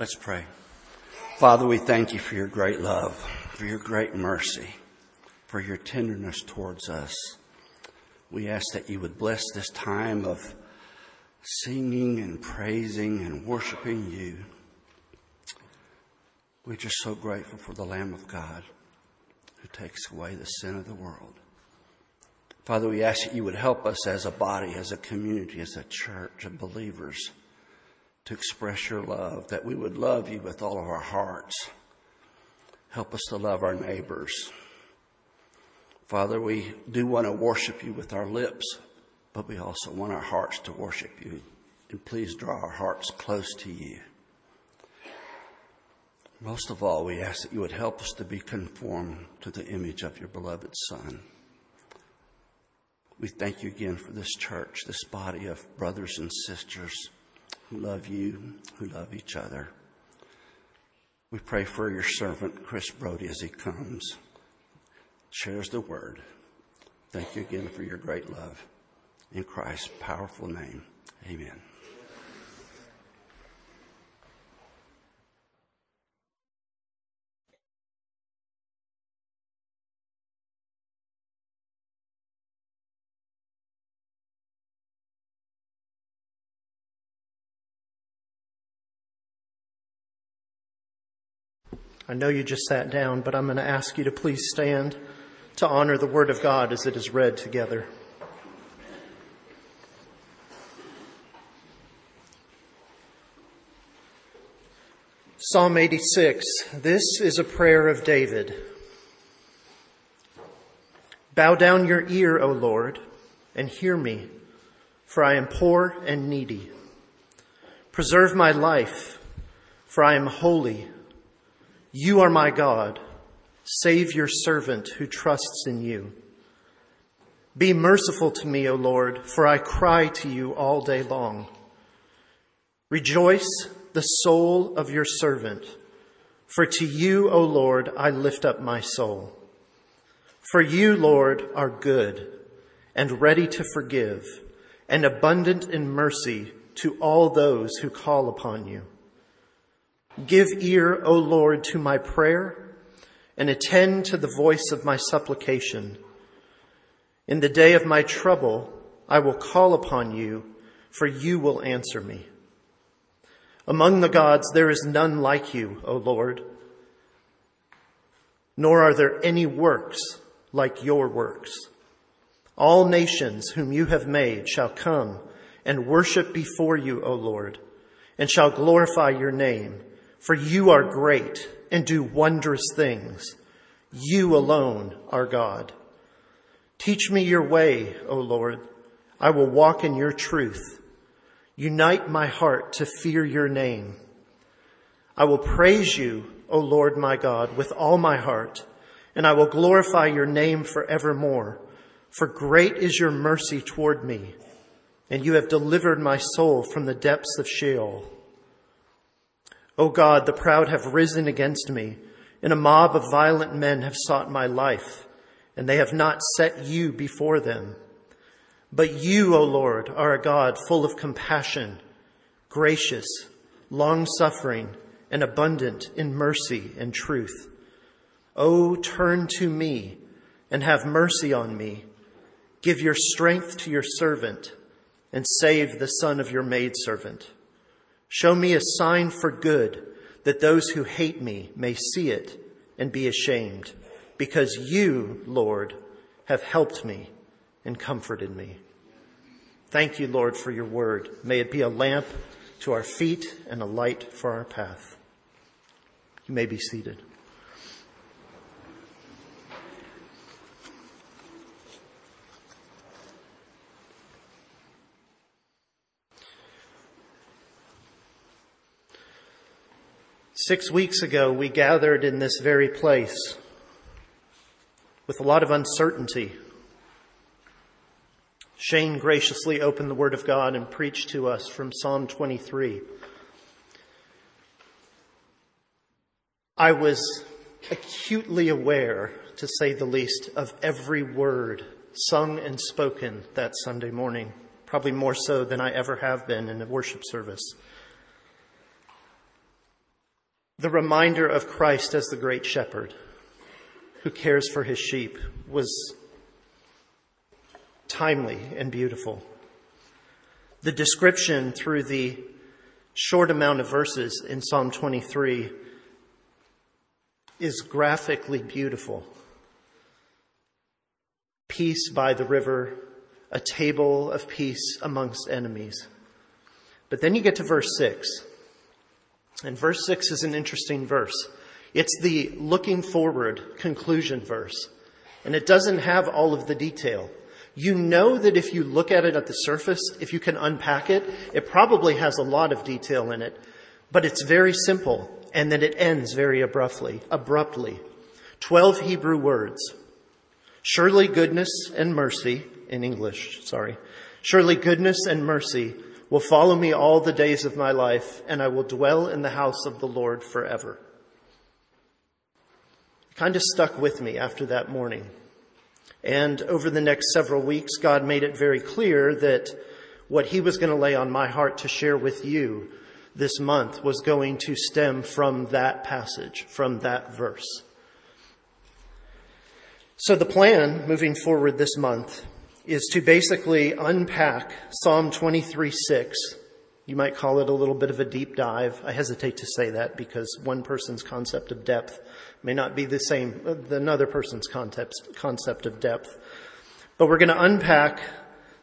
Let's pray. Father, we thank you for your great love, for your great mercy, for your tenderness towards us. We ask that you would bless this time of singing and praising and worshiping you. We're just so grateful for the Lamb of God who takes away the sin of the world. Father, we ask that you would help us as a body, as a community, as a church of believers to express your love, that we would love you with all of our hearts. Help us to love our neighbors. Father, we do want to worship you with our lips, but we also want our hearts to worship you. And please draw our hearts close to you. Most of all, we ask that you would help us to be conformed to the image of your beloved Son. We thank you again for this church, this body of brothers and sisters who love you, who love each other. We pray for your servant, Chris Brody, as he comes, shares the word. Thank you again for your great love. In Christ's powerful name, amen. I know you just sat down, but I'm going to ask you to please stand to honor the Word of God as it is read together. Psalm 86. This is a prayer of David. Bow down your ear, O Lord, and hear me, for I am poor and needy. Preserve my life, for I am holy you are my God. Save your servant who trusts in you. Be merciful to me, O Lord, for I cry to you all day long. Rejoice the soul of your servant, for to you, O Lord, I lift up my soul. For you, Lord, are good and ready to forgive and abundant in mercy to all those who call upon you. Give ear, O Lord, to my prayer and attend to the voice of my supplication. In the day of my trouble, I will call upon you, for you will answer me. Among the gods, there is none like you, O Lord, nor are there any works like your works. All nations whom you have made shall come and worship before you, O Lord, and shall glorify your name for you are great and do wondrous things. You alone are God. Teach me your way, O Lord. I will walk in your truth. Unite my heart to fear your name. I will praise you, O Lord my God, with all my heart, and I will glorify your name forevermore. For great is your mercy toward me, and you have delivered my soul from the depths of Sheol. O God, the proud have risen against me, and a mob of violent men have sought my life, and they have not set you before them. But you, O Lord, are a God full of compassion, gracious, long suffering, and abundant in mercy and truth. O turn to me and have mercy on me. Give your strength to your servant and save the son of your maidservant. Show me a sign for good, that those who hate me may see it and be ashamed, because you, Lord, have helped me and comforted me. Thank you, Lord, for your word. May it be a lamp to our feet and a light for our path. You may be seated. Six weeks ago, we gathered in this very place with a lot of uncertainty. Shane graciously opened the Word of God and preached to us from Psalm 23. I was acutely aware, to say the least, of every word sung and spoken that Sunday morning, probably more so than I ever have been in a worship service. The reminder of Christ as the great shepherd who cares for his sheep was timely and beautiful. The description through the short amount of verses in Psalm 23 is graphically beautiful. Peace by the river, a table of peace amongst enemies. But then you get to verse 6. And verse 6 is an interesting verse. It's the looking forward conclusion verse. And it doesn't have all of the detail. You know that if you look at it at the surface, if you can unpack it, it probably has a lot of detail in it, but it's very simple and then it ends very abruptly, abruptly. Twelve Hebrew words. Surely goodness and mercy, in English, sorry. Surely goodness and mercy will follow me all the days of my life, and I will dwell in the house of the Lord forever. It kind of stuck with me after that morning. And over the next several weeks, God made it very clear that what He was going to lay on my heart to share with you this month was going to stem from that passage, from that verse. So the plan moving forward this month is to basically unpack Psalm 23 6. You might call it a little bit of a deep dive. I hesitate to say that because one person's concept of depth may not be the same uh, than another person's concept, concept of depth. But we're going to unpack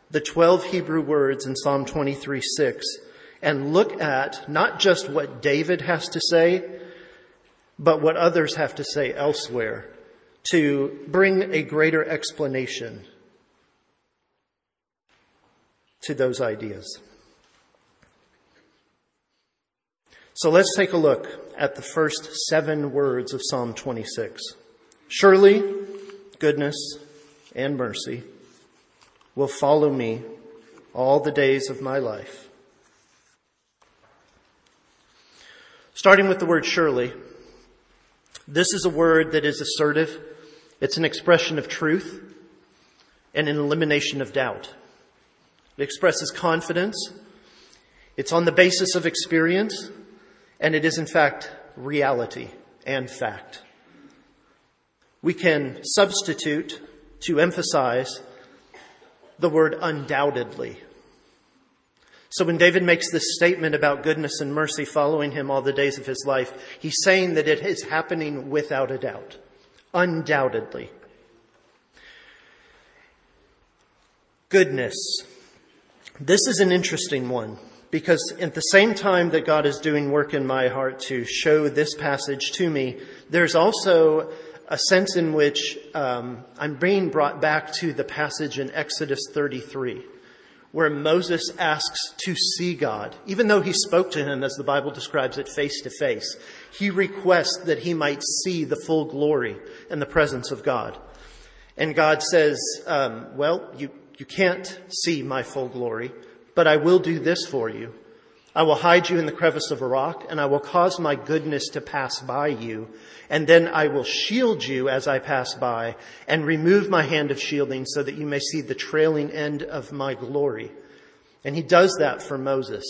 the 12 Hebrew words in Psalm 23 6 and look at not just what David has to say, but what others have to say elsewhere to bring a greater explanation to those ideas. So let's take a look at the first seven words of Psalm 26. Surely goodness and mercy will follow me all the days of my life. Starting with the word surely, this is a word that is assertive. It's an expression of truth and an elimination of doubt. It expresses confidence. It's on the basis of experience and it is in fact reality and fact. We can substitute to emphasize the word undoubtedly. So when David makes this statement about goodness and mercy following him all the days of his life, he's saying that it is happening without a doubt. Undoubtedly. Goodness. This is an interesting one because at the same time that God is doing work in my heart to show this passage to me, there's also a sense in which um, I'm being brought back to the passage in Exodus 33, where Moses asks to see God. Even though he spoke to him, as the Bible describes it, face to face, he requests that he might see the full glory and the presence of God. And God says, um, Well, you, you can't see my full glory but I will do this for you. I will hide you in the crevice of a rock, and I will cause my goodness to pass by you, and then I will shield you as I pass by, and remove my hand of shielding so that you may see the trailing end of my glory. And he does that for Moses.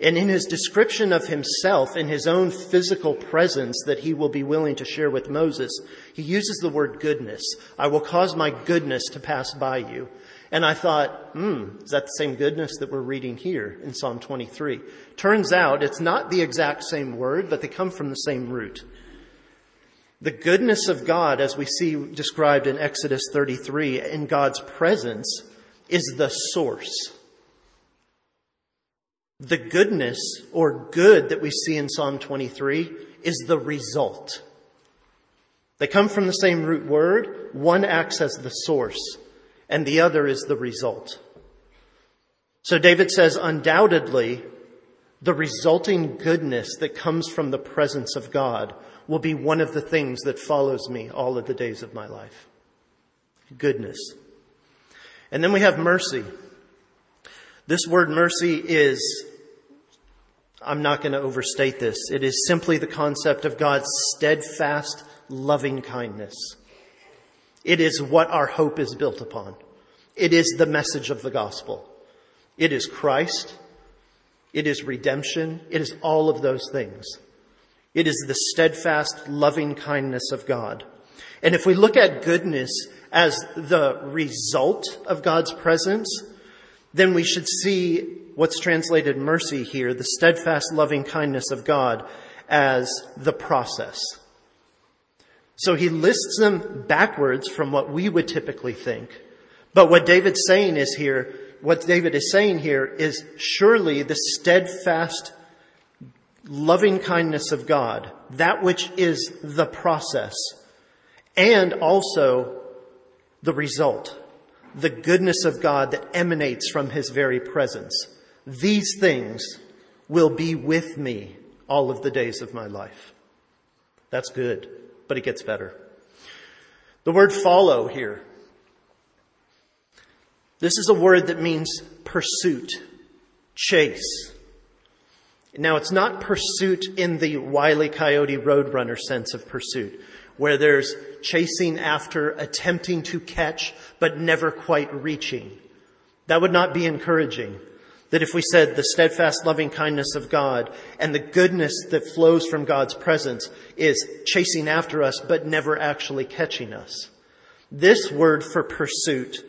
And in his description of himself, in his own physical presence that he will be willing to share with Moses, he uses the word goodness. I will cause my goodness to pass by you. And I thought, hmm, is that the same goodness that we're reading here in Psalm 23? Turns out it's not the exact same word, but they come from the same root. The goodness of God, as we see described in Exodus 33, in God's presence, is the source. The goodness or good that we see in Psalm 23 is the result. They come from the same root word. One acts as the source and the other is the result. So David says, undoubtedly, the resulting goodness that comes from the presence of God will be one of the things that follows me all of the days of my life. Goodness. And then we have mercy. This word mercy is, I'm not going to overstate this. It is simply the concept of God's steadfast loving kindness. It is what our hope is built upon. It is the message of the gospel. It is Christ. It is redemption. It is all of those things. It is the steadfast loving kindness of God. And if we look at goodness as the result of God's presence, then we should see what's translated mercy here, the steadfast loving kindness of God, as the process. So he lists them backwards from what we would typically think. But what David's saying is here, what David is saying here is surely the steadfast loving kindness of God, that which is the process, and also the result, the goodness of God that emanates from his very presence. These things will be with me all of the days of my life. That's good, but it gets better. The word follow here. This is a word that means pursuit, chase. Now, it's not pursuit in the Wile E. Coyote Roadrunner sense of pursuit, where there's chasing after, attempting to catch, but never quite reaching. That would not be encouraging. That if we said the steadfast loving kindness of God and the goodness that flows from God's presence is chasing after us, but never actually catching us. This word for pursuit,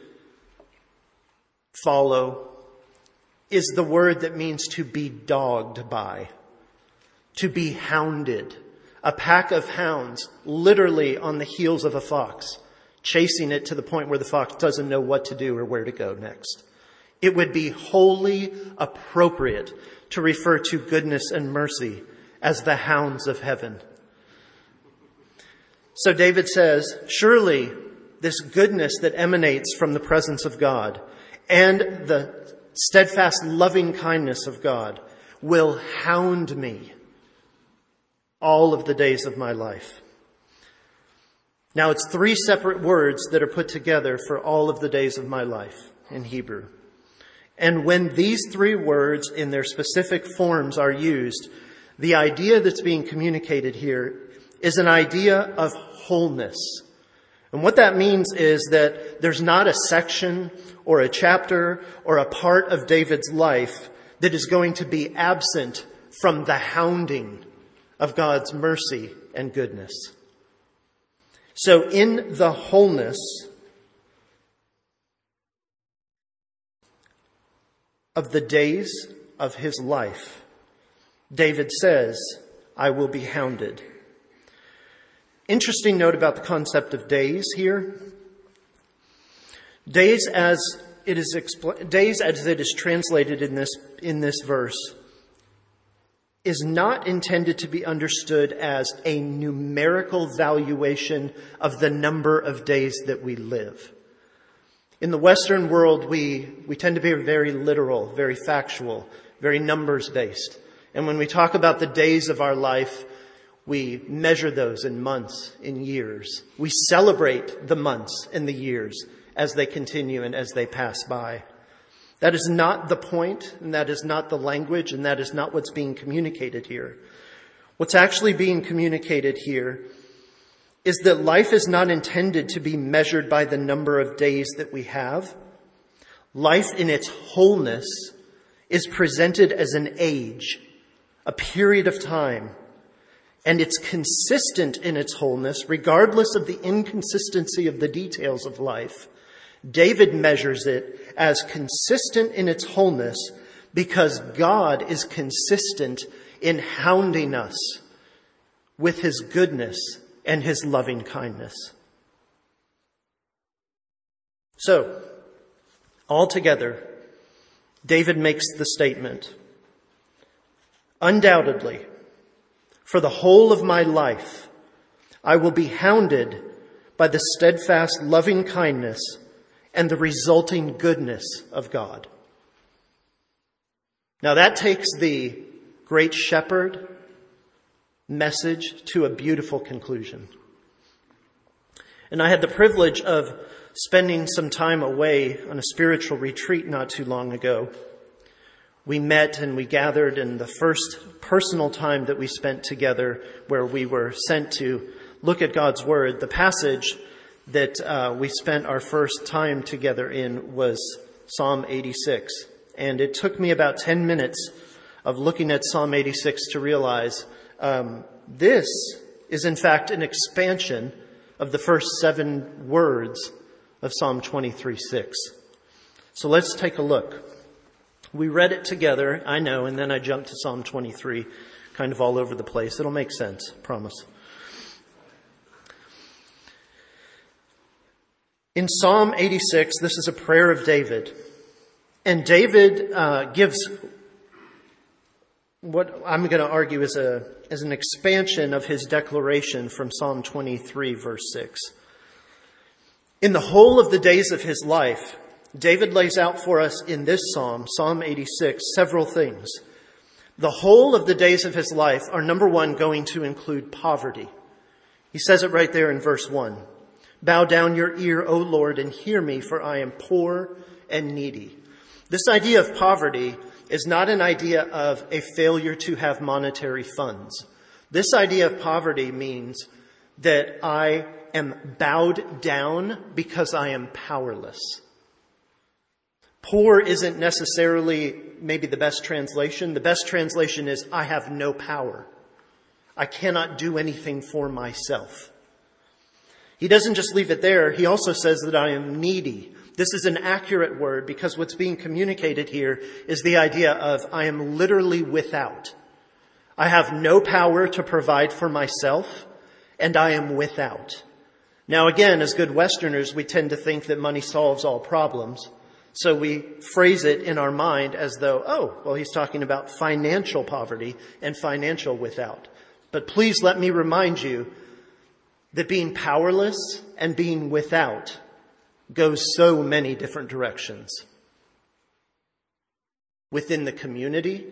follow, is the word that means to be dogged by, to be hounded. A pack of hounds literally on the heels of a fox, chasing it to the point where the fox doesn't know what to do or where to go next. It would be wholly appropriate to refer to goodness and mercy as the hounds of heaven. So David says, surely this goodness that emanates from the presence of God and the steadfast loving kindness of God will hound me all of the days of my life. Now it's three separate words that are put together for all of the days of my life in Hebrew. And when these three words in their specific forms are used, the idea that's being communicated here is an idea of wholeness. And what that means is that there's not a section or a chapter or a part of David's life that is going to be absent from the hounding of God's mercy and goodness. So in the wholeness of the days of his life, David says, I will be hounded. Interesting note about the concept of days here. Days as it is expl- days as it is translated in this in this verse is not intended to be understood as a numerical valuation of the number of days that we live. In the Western world, we, we tend to be very literal, very factual, very numbers based. And when we talk about the days of our life, we measure those in months, in years. We celebrate the months and the years as they continue and as they pass by. That is not the point, and that is not the language, and that is not what's being communicated here. What's actually being communicated here is that life is not intended to be measured by the number of days that we have. Life in its wholeness is presented as an age, a period of time, and it's consistent in its wholeness, regardless of the inconsistency of the details of life. David measures it as consistent in its wholeness because God is consistent in hounding us with his goodness and his loving kindness. So, altogether, David makes the statement, undoubtedly, for the whole of my life, I will be hounded by the steadfast loving kindness and the resulting goodness of God. Now that takes the great shepherd message to a beautiful conclusion. And I had the privilege of spending some time away on a spiritual retreat not too long ago. We met and we gathered in the first personal time that we spent together where we were sent to look at God's Word. The passage that uh, we spent our first time together in was Psalm 86. And it took me about 10 minutes of looking at Psalm 86 to realize um, This is in fact an expansion of the first seven words of Psalm 23 6. So let's take a look. We read it together, I know, and then I jumped to Psalm 23, kind of all over the place. It'll make sense, promise. In Psalm 86, this is a prayer of David. And David uh, gives what I'm going to argue is, a, is an expansion of his declaration from Psalm 23, verse 6. In the whole of the days of his life, David lays out for us in this psalm, Psalm 86, several things. The whole of the days of his life are number one going to include poverty. He says it right there in verse one. Bow down your ear, O Lord, and hear me, for I am poor and needy. This idea of poverty is not an idea of a failure to have monetary funds. This idea of poverty means that I am bowed down because I am powerless. Poor isn't necessarily maybe the best translation. The best translation is I have no power. I cannot do anything for myself. He doesn't just leave it there. He also says that I am needy. This is an accurate word because what's being communicated here is the idea of I am literally without. I have no power to provide for myself and I am without. Now again, as good Westerners, we tend to think that money solves all problems. So we phrase it in our mind as though, oh, well, he's talking about financial poverty and financial without. But please let me remind you that being powerless and being without goes so many different directions. Within the community,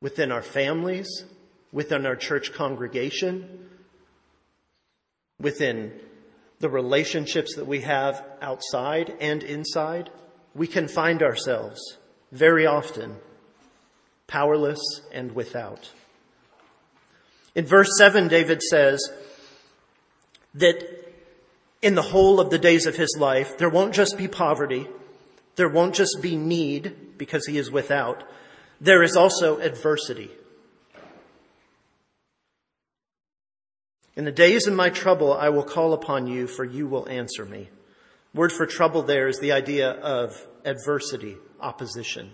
within our families, within our church congregation, within the relationships that we have outside and inside, we can find ourselves very often powerless and without. In verse 7, David says that in the whole of the days of his life, there won't just be poverty, there won't just be need because he is without, there is also adversity. In the days of my trouble, I will call upon you, for you will answer me. Word for trouble there is the idea of adversity, opposition.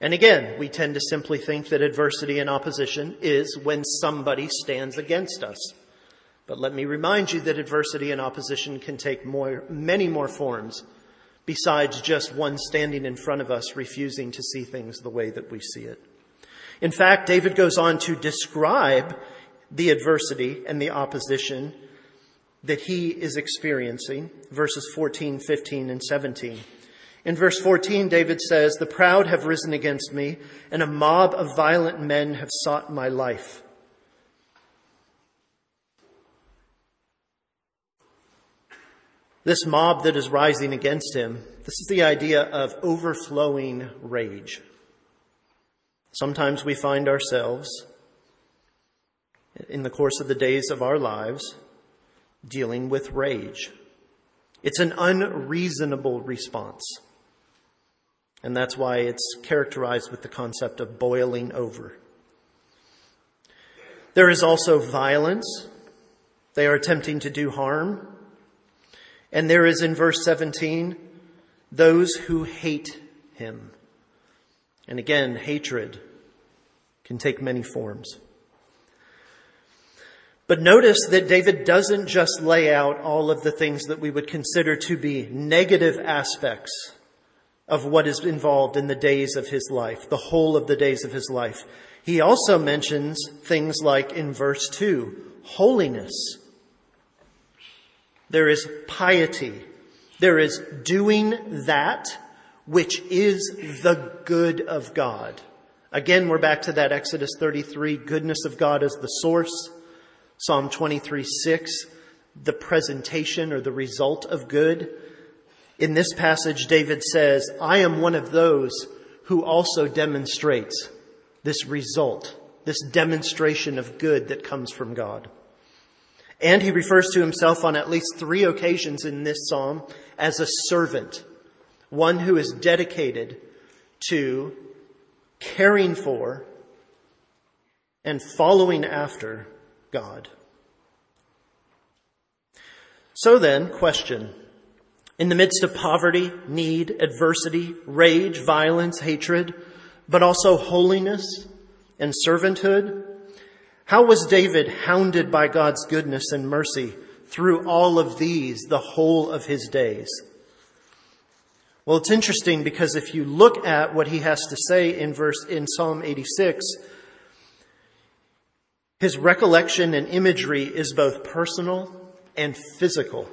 And again, we tend to simply think that adversity and opposition is when somebody stands against us. But let me remind you that adversity and opposition can take more, many more forms besides just one standing in front of us refusing to see things the way that we see it. In fact, David goes on to describe the adversity and the opposition that he is experiencing, verses 14, 15, and 17. In verse 14, David says, The proud have risen against me, and a mob of violent men have sought my life. This mob that is rising against him, this is the idea of overflowing rage. Sometimes we find ourselves in the course of the days of our lives dealing with rage. It's an unreasonable response. And that's why it's characterized with the concept of boiling over. There is also violence. They are attempting to do harm. And there is in verse 17, those who hate him. And again, hatred can take many forms. But notice that David doesn't just lay out all of the things that we would consider to be negative aspects of what is involved in the days of his life, the whole of the days of his life. He also mentions things like in verse 2, holiness. There is piety. There is doing that which is the good of God. Again, we're back to that Exodus 33, goodness of God as the source. Psalm 23 6, the presentation or the result of good. In this passage, David says, I am one of those who also demonstrates this result, this demonstration of good that comes from God. And he refers to himself on at least three occasions in this psalm as a servant, one who is dedicated to caring for and following after God. So then, question. In the midst of poverty, need, adversity, rage, violence, hatred, but also holiness and servanthood, how was David hounded by God's goodness and mercy through all of these the whole of his days? Well, it's interesting because if you look at what he has to say in verse in Psalm 86, his recollection and imagery is both personal and physical.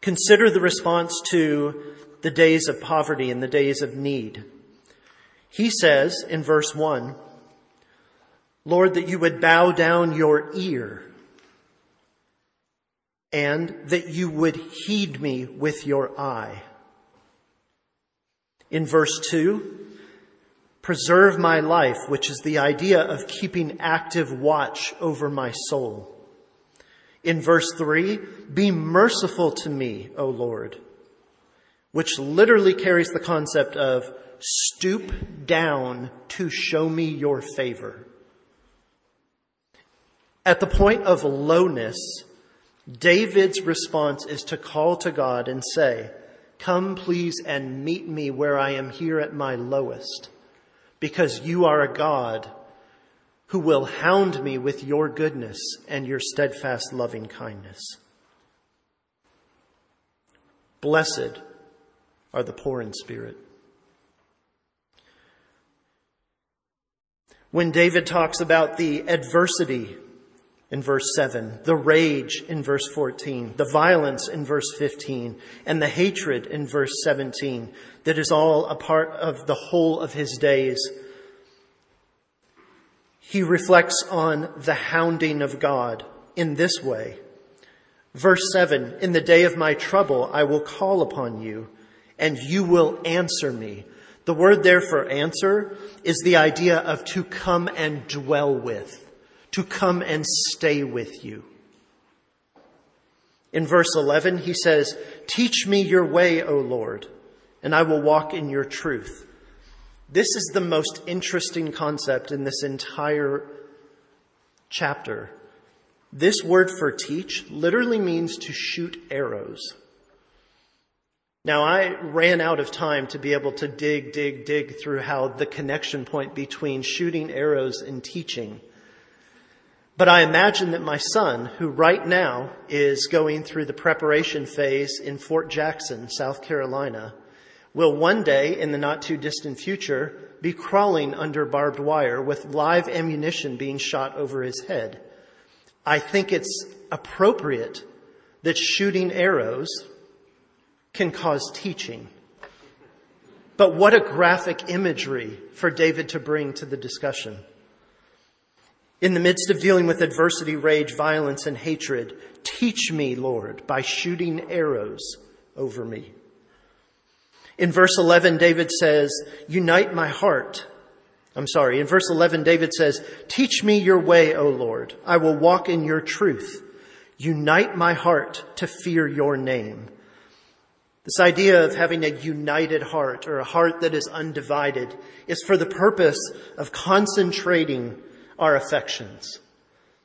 Consider the response to the days of poverty and the days of need. He says in verse 1, Lord, that you would bow down your ear and that you would heed me with your eye. In verse 2, preserve my life, which is the idea of keeping active watch over my soul. In verse 3, be merciful to me, O Lord, which literally carries the concept of stoop down to show me your favor. At the point of lowness, David's response is to call to God and say, Come, please, and meet me where I am here at my lowest, because you are a God who will hound me with your goodness and your steadfast loving kindness. Blessed are the poor in spirit. When David talks about the adversity in verse 7, the rage in verse 14, the violence in verse 15, and the hatred in verse 17, that is all a part of the whole of his days. He reflects on the hounding of God in this way. Verse 7, in the day of my trouble, I will call upon you and you will answer me. The word there for answer is the idea of to come and dwell with to come and stay with you. In verse 11, he says, Teach me your way, O Lord, and I will walk in your truth. This is the most interesting concept in this entire chapter. This word for teach literally means to shoot arrows. Now, I ran out of time to be able to dig, dig, dig through how the connection point between shooting arrows and teaching but I imagine that my son, who right now is going through the preparation phase in Fort Jackson, South Carolina, will one day in the not too distant future be crawling under barbed wire with live ammunition being shot over his head. I think it's appropriate that shooting arrows can cause teaching. But what a graphic imagery for David to bring to the discussion. In the midst of dealing with adversity, rage, violence, and hatred, teach me, Lord, by shooting arrows over me. In verse 11, David says, unite my heart. I'm sorry. In verse 11, David says, teach me your way, O Lord. I will walk in your truth. Unite my heart to fear your name. This idea of having a united heart or a heart that is undivided is for the purpose of concentrating our affections,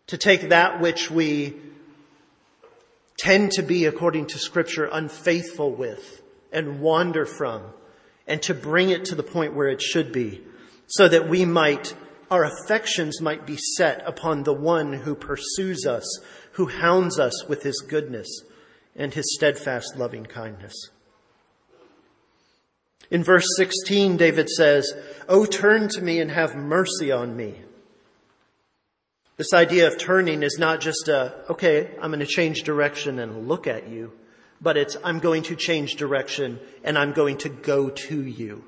to take that which we tend to be, according to scripture, unfaithful with and wander from, and to bring it to the point where it should be, so that we might, our affections might be set upon the one who pursues us, who hounds us with his goodness and his steadfast loving kindness. In verse 16, David says, O turn to me and have mercy on me this idea of turning is not just a, okay, I'm going to change direction and look at you, but it's, I'm going to change direction and I'm going to go to you.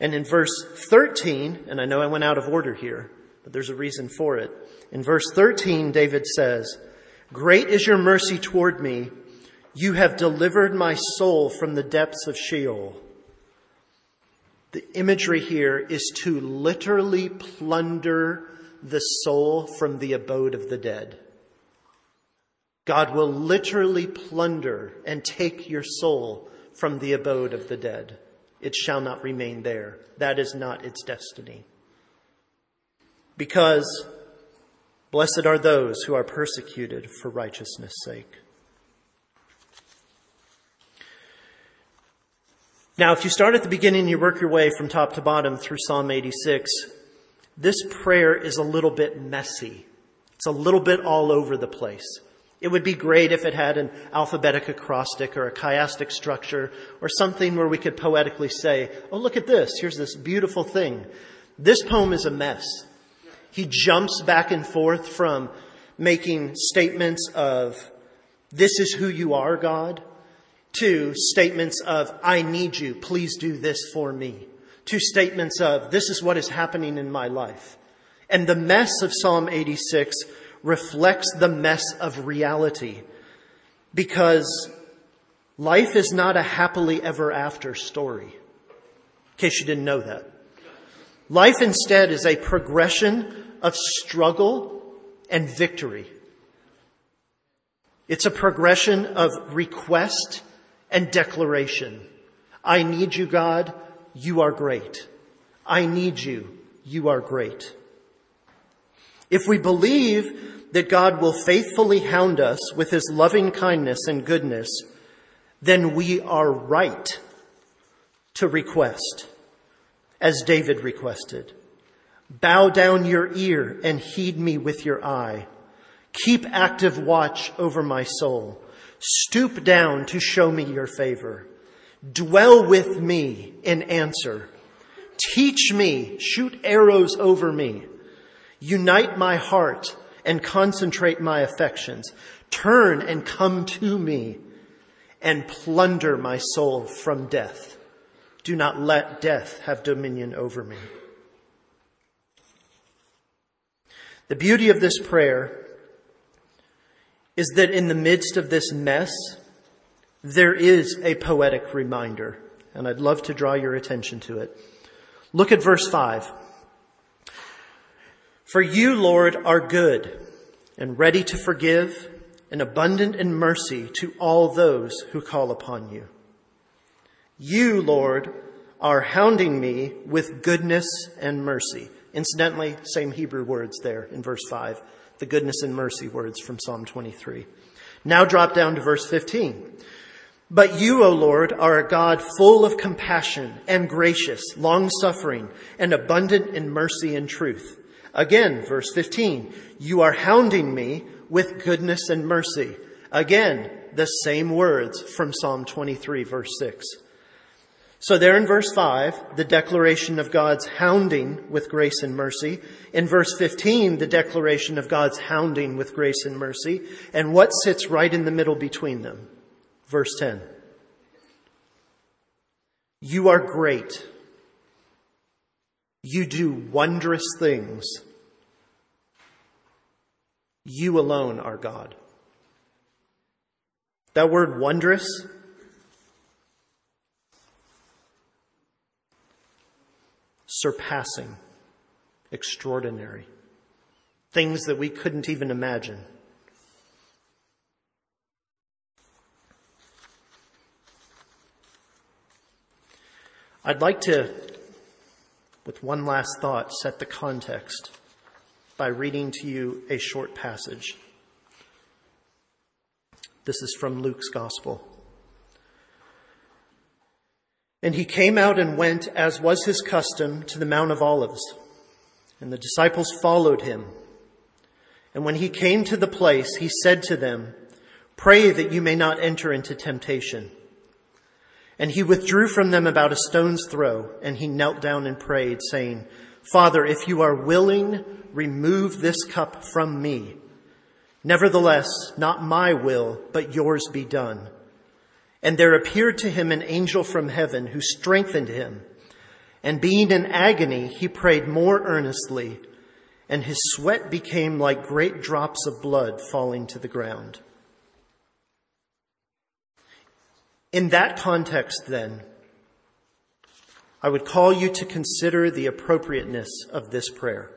And in verse 13, and I know I went out of order here, but there's a reason for it. In verse 13, David says, Great is your mercy toward me. You have delivered my soul from the depths of Sheol. The imagery here is to literally plunder the soul from the abode of the dead. God will literally plunder and take your soul from the abode of the dead. It shall not remain there. That is not its destiny. because blessed are those who are persecuted for righteousness' sake. Now, if you start at the beginning, you work your way from top to bottom through Psalm 86, this prayer is a little bit messy. It's a little bit all over the place. It would be great if it had an alphabetic acrostic or a chiastic structure or something where we could poetically say, oh, look at this. Here's this beautiful thing. This poem is a mess. He jumps back and forth from making statements of, this is who you are, God, to statements of, I need you, please do this for me, to statements of, this is what is happening in my life. And the mess of Psalm 86 reflects the mess of reality because life is not a happily ever after story. In case you didn't know that. Life instead is a progression of struggle and victory. It's a progression of request and declaration. I need you, God. You are great. I need you. You are great. If we believe that God will faithfully hound us with his loving kindness and goodness, then we are right to request, as David requested. Bow down your ear and heed me with your eye. Keep active watch over my soul. Stoop down to show me your favor. Dwell with me in answer. Teach me, shoot arrows over me. Unite my heart and concentrate my affections. Turn and come to me and plunder my soul from death. Do not let death have dominion over me. The beauty of this prayer is that in the midst of this mess, there is a poetic reminder, and I'd love to draw your attention to it. Look at verse 5. For you, Lord, are good and ready to forgive and abundant in mercy to all those who call upon you. You, Lord, are hounding me with goodness and mercy. Incidentally, same Hebrew words there in verse 5 the goodness and mercy words from Psalm 23. Now drop down to verse 15. But you, O Lord, are a God full of compassion and gracious, long suffering, and abundant in mercy and truth. Again, verse 15. You are hounding me with goodness and mercy. Again, the same words from Psalm 23, verse 6. So there in verse 5, the declaration of God's hounding with grace and mercy. In verse 15, the declaration of God's hounding with grace and mercy. And what sits right in the middle between them? Verse 10. You are great. You do wondrous things. You alone are God. That word wondrous surpassing, extraordinary, things that we couldn't even imagine. I'd like to, with one last thought, set the context by reading to you a short passage. This is from Luke's Gospel. And he came out and went, as was his custom, to the Mount of Olives. And the disciples followed him. And when he came to the place, he said to them, Pray that you may not enter into temptation. And he withdrew from them about a stone's throw, and he knelt down and prayed, saying, Father, if you are willing, remove this cup from me. Nevertheless, not my will, but yours be done. And there appeared to him an angel from heaven who strengthened him. And being in agony, he prayed more earnestly, and his sweat became like great drops of blood falling to the ground. In that context, then, I would call you to consider the appropriateness of this prayer.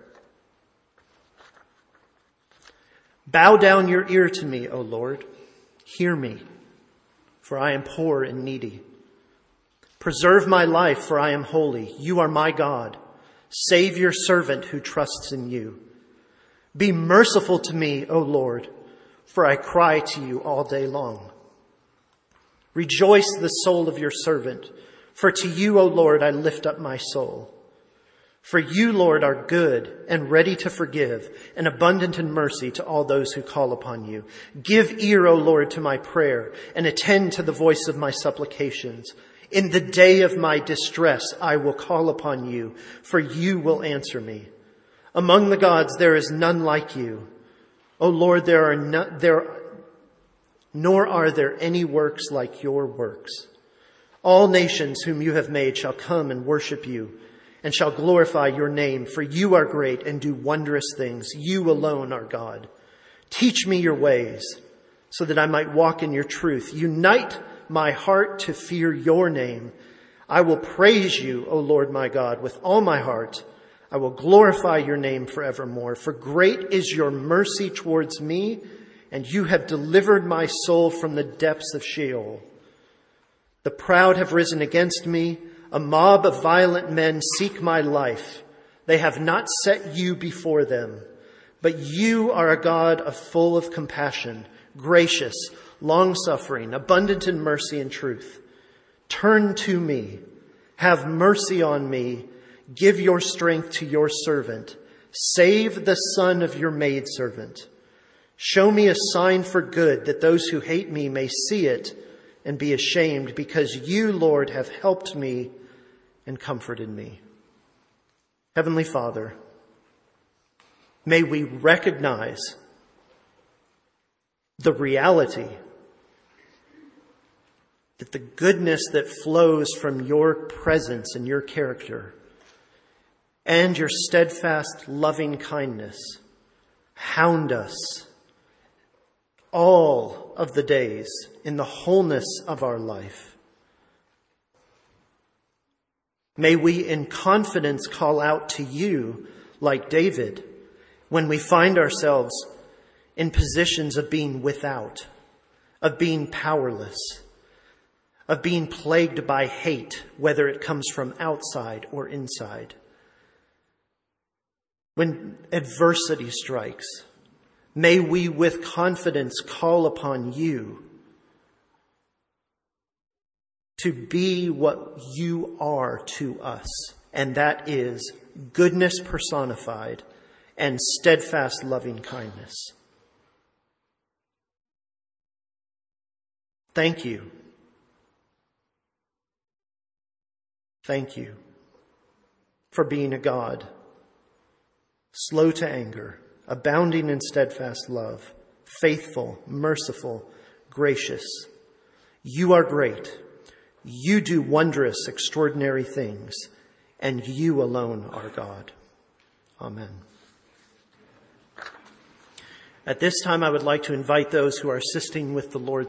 Bow down your ear to me, O Lord. Hear me for I am poor and needy. Preserve my life, for I am holy. You are my God. Save your servant who trusts in you. Be merciful to me, O Lord, for I cry to you all day long. Rejoice the soul of your servant, for to you, O Lord, I lift up my soul. For you, Lord, are good and ready to forgive and abundant in mercy to all those who call upon you. Give ear, O Lord, to my prayer and attend to the voice of my supplications. In the day of my distress, I will call upon you, for you will answer me. Among the gods, there is none like you. O Lord, there are no, there, nor are there any works like your works. All nations whom you have made shall come and worship you and shall glorify your name, for you are great and do wondrous things. You alone are God. Teach me your ways so that I might walk in your truth. Unite my heart to fear your name. I will praise you, O Lord my God, with all my heart. I will glorify your name forevermore. For great is your mercy towards me, and you have delivered my soul from the depths of Sheol. The proud have risen against me. A mob of violent men seek my life. They have not set you before them. But you are a God of full of compassion, gracious, long suffering, abundant in mercy and truth. Turn to me. Have mercy on me. Give your strength to your servant. Save the son of your maidservant. Show me a sign for good that those who hate me may see it and be ashamed because you, Lord, have helped me and comforted me. Heavenly Father, may we recognize the reality that the goodness that flows from your presence and your character and your steadfast loving kindness hound us all of the days in the wholeness of our life. May we in confidence call out to you like David when we find ourselves in positions of being without, of being powerless, of being plagued by hate, whether it comes from outside or inside. When adversity strikes, may we with confidence call upon you to be what you are to us, and that is goodness personified and steadfast loving kindness. Thank you. Thank you for being a God, slow to anger, abounding in steadfast love, faithful, merciful, gracious. You are great. You do wondrous, extraordinary things, and you alone are God. Amen. At this time, I would like to invite those who are assisting with the Lord.